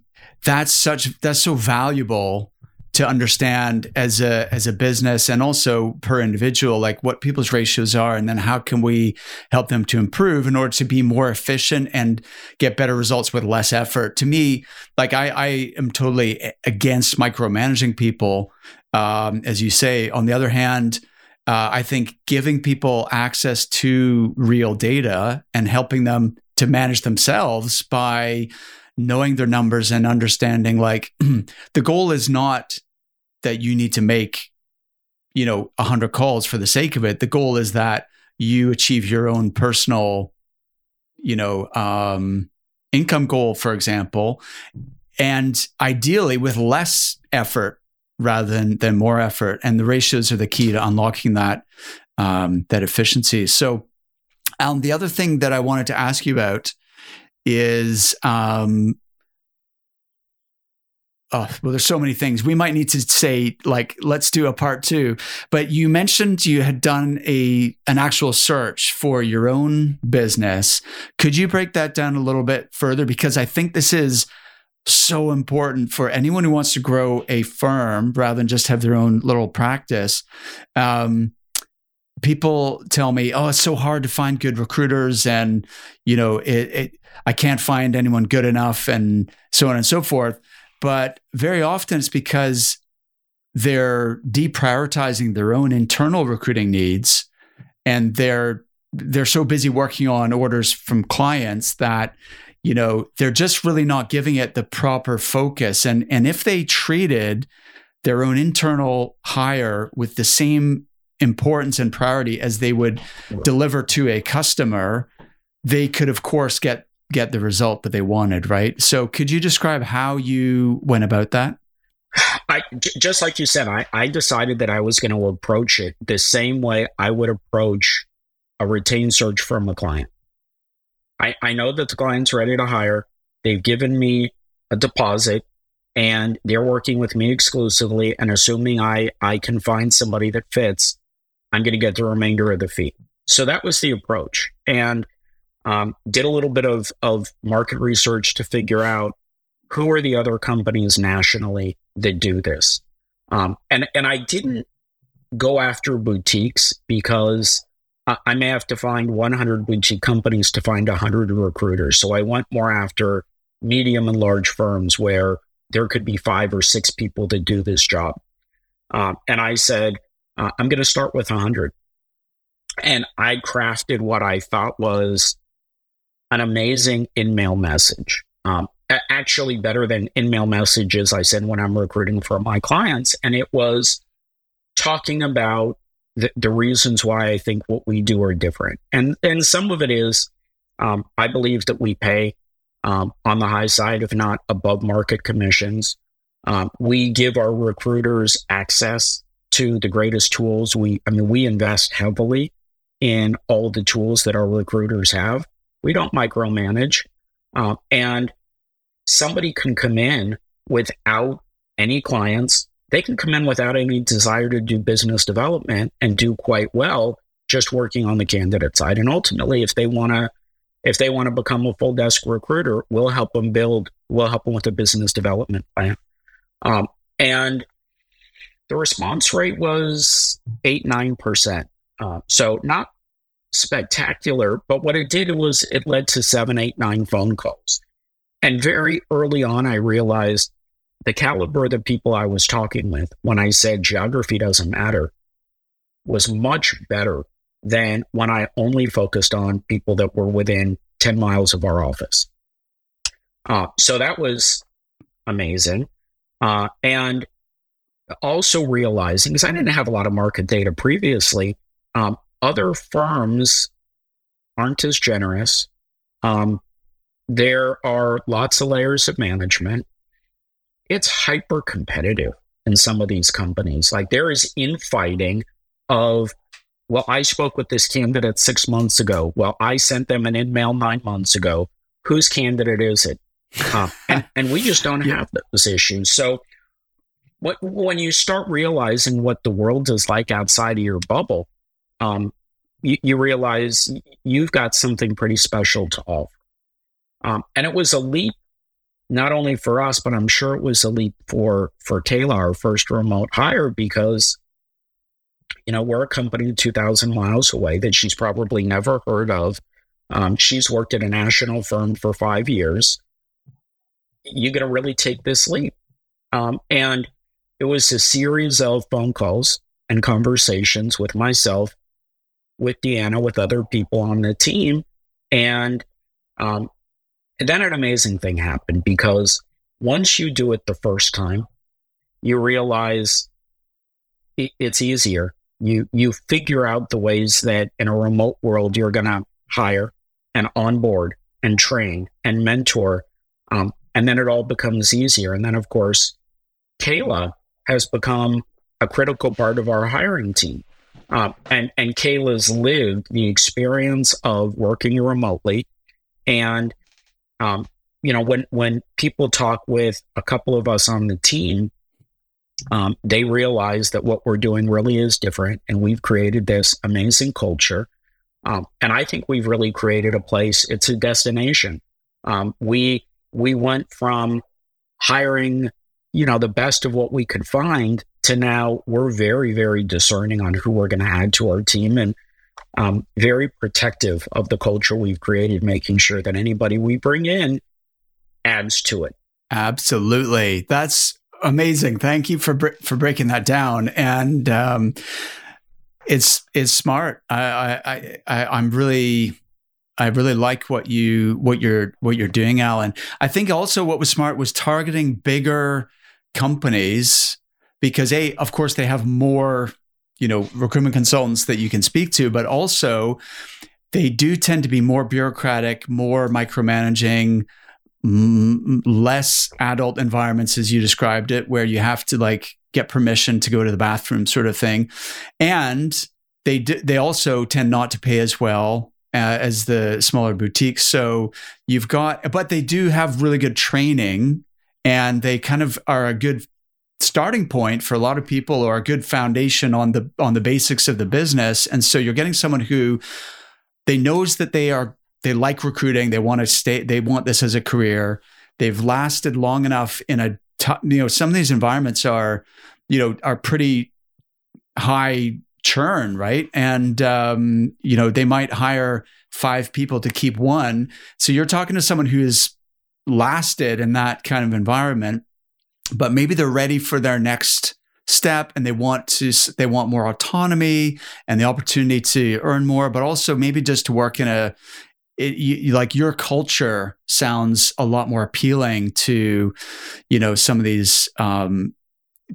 that's such that's so valuable to understand as a as a business and also per individual like what people's ratios are and then how can we help them to improve in order to be more efficient and get better results with less effort to me like i i am totally against micromanaging people um, as you say on the other hand uh, I think giving people access to real data and helping them to manage themselves by knowing their numbers and understanding like the goal is not that you need to make you know 100 calls for the sake of it. The goal is that you achieve your own personal you know um, income goal for example. And ideally with less effort rather than than more effort. And the ratios are the key to unlocking that um, that efficiency. So, Allan, the other thing that I wanted to ask you about is um, oh, well, there's so many things. We might need to say, like, let's do a part two. But you mentioned you had done a an actual search for your own business. Could you break that down a little bit further? Because I think this is so important for anyone who wants to grow a firm rather than just have their own little practice. Um, people tell me, "Oh, it's so hard to find good recruiters," and you know, it, it I can't find anyone good enough, and so on and so forth. But very often it's because they're deprioritizing their own internal recruiting needs and they're they're so busy working on orders from clients that you know they're just really not giving it the proper focus and and if they treated their own internal hire with the same importance and priority as they would deliver to a customer they could of course get get the result that they wanted, right? So could you describe how you went about that? I just like you said, I, I decided that I was going to approach it the same way I would approach a retained search from a client. I, I know that the client's ready to hire. They've given me a deposit and they're working with me exclusively. And assuming I, I can find somebody that fits, I'm going to get the remainder of the fee. So that was the approach. And um, did a little bit of, of market research to figure out who are the other companies nationally that do this. Um, and, and I didn't go after boutiques because I may have to find 100 boutique companies to find 100 recruiters. So I went more after medium and large firms where there could be five or six people to do this job. Uh, and I said, uh, I'm going to start with 100. And I crafted what I thought was an amazing in-mail message. Um, actually better than in-mail messages I send when I'm recruiting for my clients. And it was talking about the, the reasons why I think what we do are different. And, and some of it is, um, I believe that we pay um, on the high side, if not above market commissions. Um, we give our recruiters access to the greatest tools. We, I mean, we invest heavily in all the tools that our recruiters have. We don't micromanage. Uh, and somebody can come in without any clients. They can come in without any desire to do business development and do quite well just working on the candidate side. And ultimately, if they want to, if they want to become a full desk recruiter, we'll help them build, we'll help them with a business development plan. Um, and the response rate was eight, 9%. Uh, so not spectacular, but what it did was it led to seven, eight, nine phone calls. And very early on, I realized the caliber of the people I was talking with when I said geography doesn't matter was much better than when I only focused on people that were within 10 miles of our office. Uh, so that was amazing. Uh, and also realizing, because I didn't have a lot of market data previously, um, other firms aren't as generous. Um, there are lots of layers of management. It's hyper competitive in some of these companies. Like there is infighting of, well, I spoke with this candidate six months ago. Well, I sent them an email nine months ago. Whose candidate is it? Uh, and, and, we just don't have those issues. So, what, when you start realizing what the world is like outside of your bubble, um, you, you, realize you've got something pretty special to offer. Um, and it was a leap, not only for us, but I'm sure it was a leap for for Taylor, our first remote hire, because you know we're a company 2,000 miles away that she's probably never heard of. Um, she's worked at a national firm for five years. You're going to really take this leap, um, and it was a series of phone calls and conversations with myself with Deanna, with other people on the team. And, um, and then an amazing thing happened because once you do it the first time, you realize it's easier. You, you figure out the ways that in a remote world, you're going to hire and onboard and train and mentor um, and then it all becomes easier. And then, of course, Kayla has become a critical part of our hiring team. Um, and and Kayla's lived the experience of working remotely, and um, you know when when people talk with a couple of us on the team, um, they realize that what we're doing really is different, and we've created this amazing culture. Um, and I think we've really created a place. It's a destination. Um, we we went from hiring, you know, the best of what we could find to now we're very, very discerning on who we're going to add to our team and um, very protective of the culture we've created, making sure that anybody we bring in adds to it. Absolutely. That's amazing. Thank you for for breaking that down. And um, it's it's smart. I, I I I'm really I really like what you what you're what you're doing, Allan. I think also what was smart was targeting bigger companies because a of course they have more you know recruitment consultants that you can speak to but also they do tend to be more bureaucratic more micromanaging m- less adult environments as you described it where you have to like get permission to go to the bathroom sort of thing. And they d- they also tend not to pay as well uh, as the smaller boutiques. So you've got but they do have really good training and they kind of are a good starting point for a lot of people or a good foundation on the on the basics of the business. And so you're getting someone who they knows that they are they like recruiting. They want to stay they want this as a career. They've lasted long enough in a t- you know some of these environments are you know are pretty high churn right? And um, you know they might hire five people to keep one. So you're talking to someone who has lasted in that kind of environment but maybe they're ready for their next step and they want to they want more autonomy and the opportunity to earn more but also maybe just to work in a it, you, like your culture sounds a lot more appealing to you know some of these um,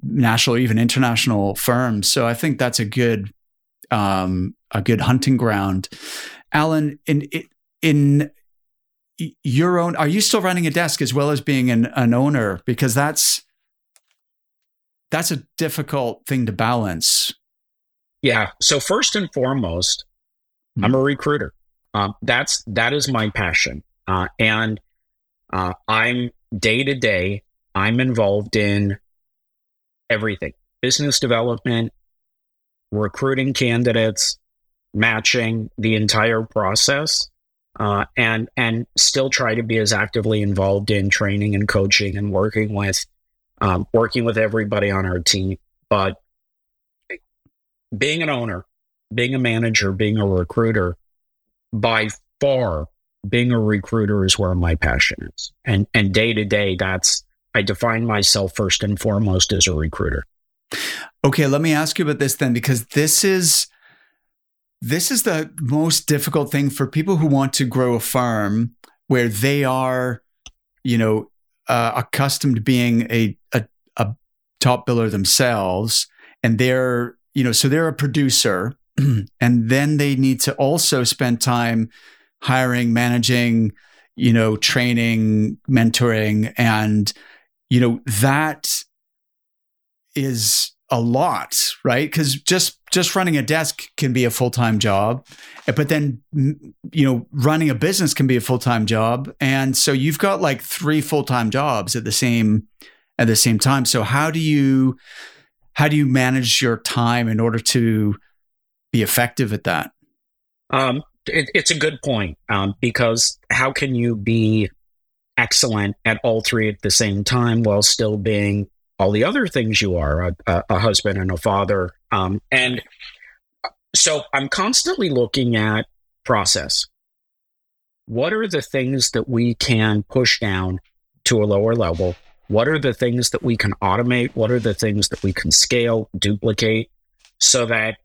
national even international firms. So i think that's a good um, a good hunting ground. Allan in in your own are you still running a desk as well as being an, an owner? Because that's that's a difficult thing to balance. Yeah. So first and foremost mm-hmm. i'm a recruiter. Um, that's that is my passion. Uh, and uh, i'm day to day i'm involved in everything. Business development recruiting candidates matching the entire process uh, and and still try to be as actively involved in training and coaching and working with um, working with everybody on our team. But being an owner, being a manager, being a recruiter, by far, being a recruiter is where my passion is. And and day to day, that's I define myself first and foremost as a recruiter. Okay, let me ask you about this then, because this is this is the most difficult thing for people who want to grow a farm where they are, you know, uh, accustomed to being a, a, a top biller themselves, and they're you know so they're a producer, and then they need to also spend time hiring, managing, you know, training, mentoring, and you know that is a lot, right? Because just just running a desk can be a full time job, but then you know running a business can be a full time job, and so you've got like three full time jobs at the same at the same time. So how do you how do you manage your time in order to be effective at that? Um, it, it's a good point um, because how can you be excellent at all three at the same time while still being all the other things you are a, a husband and a father. Um, and so I'm constantly looking at process. What are the things that we can push down to a lower level? What are the things that we can automate? What are the things that we can scale, duplicate, so that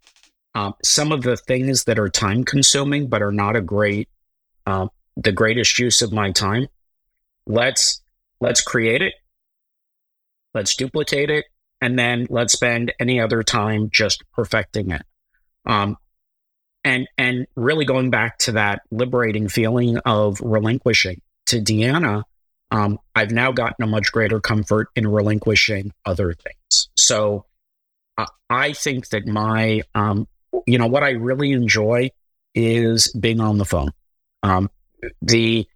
um, some of the things that are time consuming but are not a great, uh, the greatest use of my time, let's let's create it Let's duplicate it, and then let's spend any other time just perfecting it. Um, and and really going back to that liberating feeling of relinquishing to Deanna, um, I've now gotten a much greater comfort in relinquishing other things. So uh, I think that my, um, you know, what I really enjoy is being on the phone. Um, the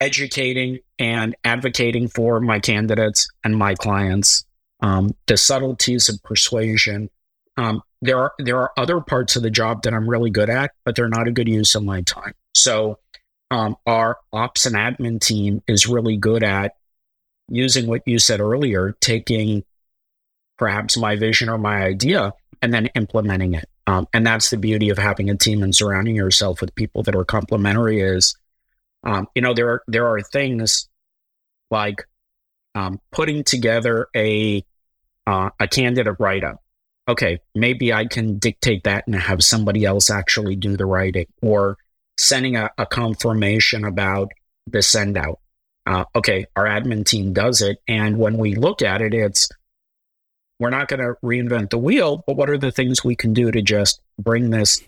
educating and advocating for my candidates and my clients, um, the subtleties of persuasion. Um, there are there are other parts of the job that I'm really good at, but they're not a good use of my time. So um, our ops and admin team is really good at using what you said earlier, taking perhaps my vision or my idea and then implementing it. Um, and that's the beauty of having a team and surrounding yourself with people that are complementary. Is um, you know there are there are things like um, putting together a uh, a candidate write up. Okay, maybe I can dictate that and have somebody else actually do the writing, or sending a, a confirmation about the send out. Uh, okay, our admin team does it. And when we look at it, it's we're not going to reinvent the wheel, but what are the things we can do to just bring this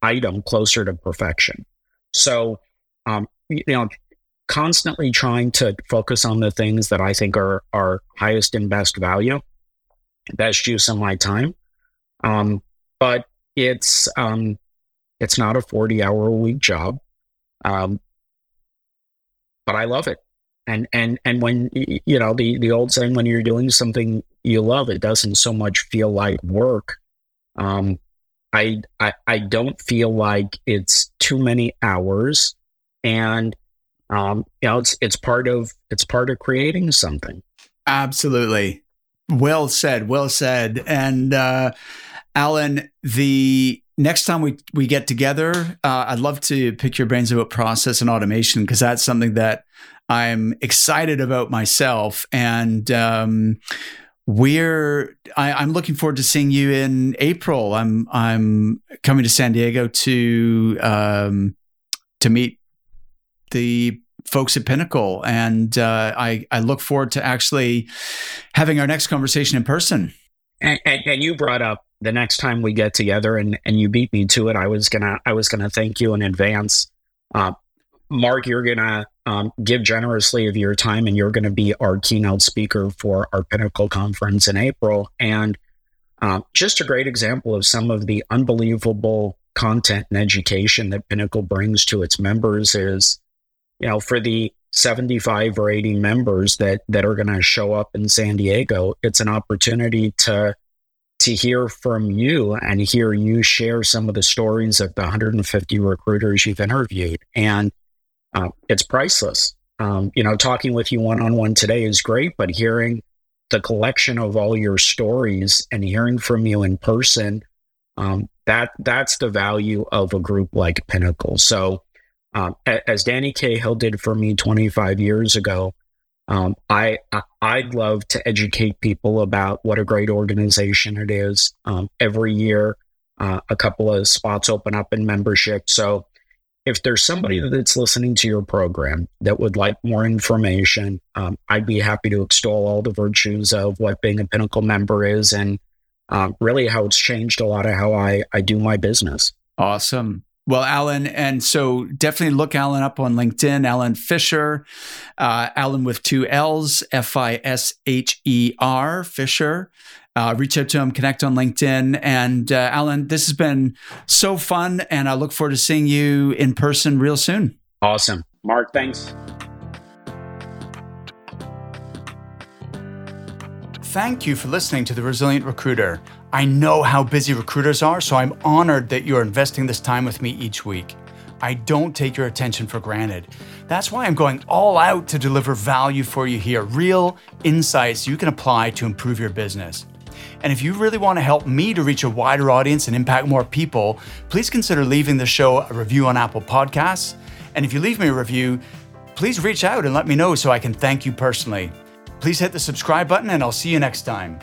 item closer to perfection? So, um, you know, constantly trying to focus on the things that I think are are highest and best value, best use of my time. Um, but it's um, it's not a 40 hour a week job. Um, but I love it. And, and, and when, you know, the, the old saying, when you're doing something you love, it doesn't so much feel like work. Um, I, I, I don't feel like it's too many hours and, um, you know, it's, it's part of, it's part of creating something. Absolutely. Well said. Well said. And, uh, Allan, the next time we we get together, uh, I'd love to pick your brains about process and automation because that's something that I'm excited about myself. And um, we're I, am looking forward to seeing you in April. I'm I'm coming to San Diego to um, to meet the folks at Pinnacle, and uh, I I look forward to actually having our next conversation in person. And, and, and you brought up the next time we get together and, and you beat me to it, I was gonna I was gonna thank you in advance. Uh, Mark, you're gonna um, give generously of your time, and you're gonna be our keynote speaker for our Pinnacle conference in April. And uh, just a great example of some of the unbelievable content and education that Pinnacle brings to its members is, you know, for the 75 or 80 members that that are going to show up in San Diego, it's an opportunity to to hear from you and hear you share some of the stories of the 150 recruiters you've interviewed. And uh, it's priceless. Um, you know, talking with you one on one today is great, but hearing the collection of all your stories and hearing from you in person, um, that that's the value of a group like Pinnacle. So, um, as Danny Cahill did for me 25 years ago, um, I, I would love to educate people about what a great organization it is. Um, every year, uh, a couple of spots open up in membership. So if there's somebody that's listening to your program that would like more information, um, I'd be happy to extol all the virtues of what being a Pinnacle member is and um, really how it's changed a lot of how I, I do my business. Awesome. Well, Allan, and so definitely look Allan up on LinkedIn, Allan Fisher, uh, Allan with two L's, F I S H E R, Fisher. Uh, reach out to him, connect on LinkedIn. And uh, Allan, this has been so fun, and I look forward to seeing you in person real soon. Awesome. Mark, thanks. Thank you for listening to The Resilient Recruiter. I know how busy recruiters are, so I'm honored that you're investing this time with me each week. I don't take your attention for granted. That's why I'm going all out to deliver value for you here real insights you can apply to improve your business. And if you really want to help me to reach a wider audience and impact more people, please consider leaving the show a review on Apple Podcasts. And if you leave me a review, please reach out and let me know so I can thank you personally. Please hit the subscribe button, and I'll see you next time.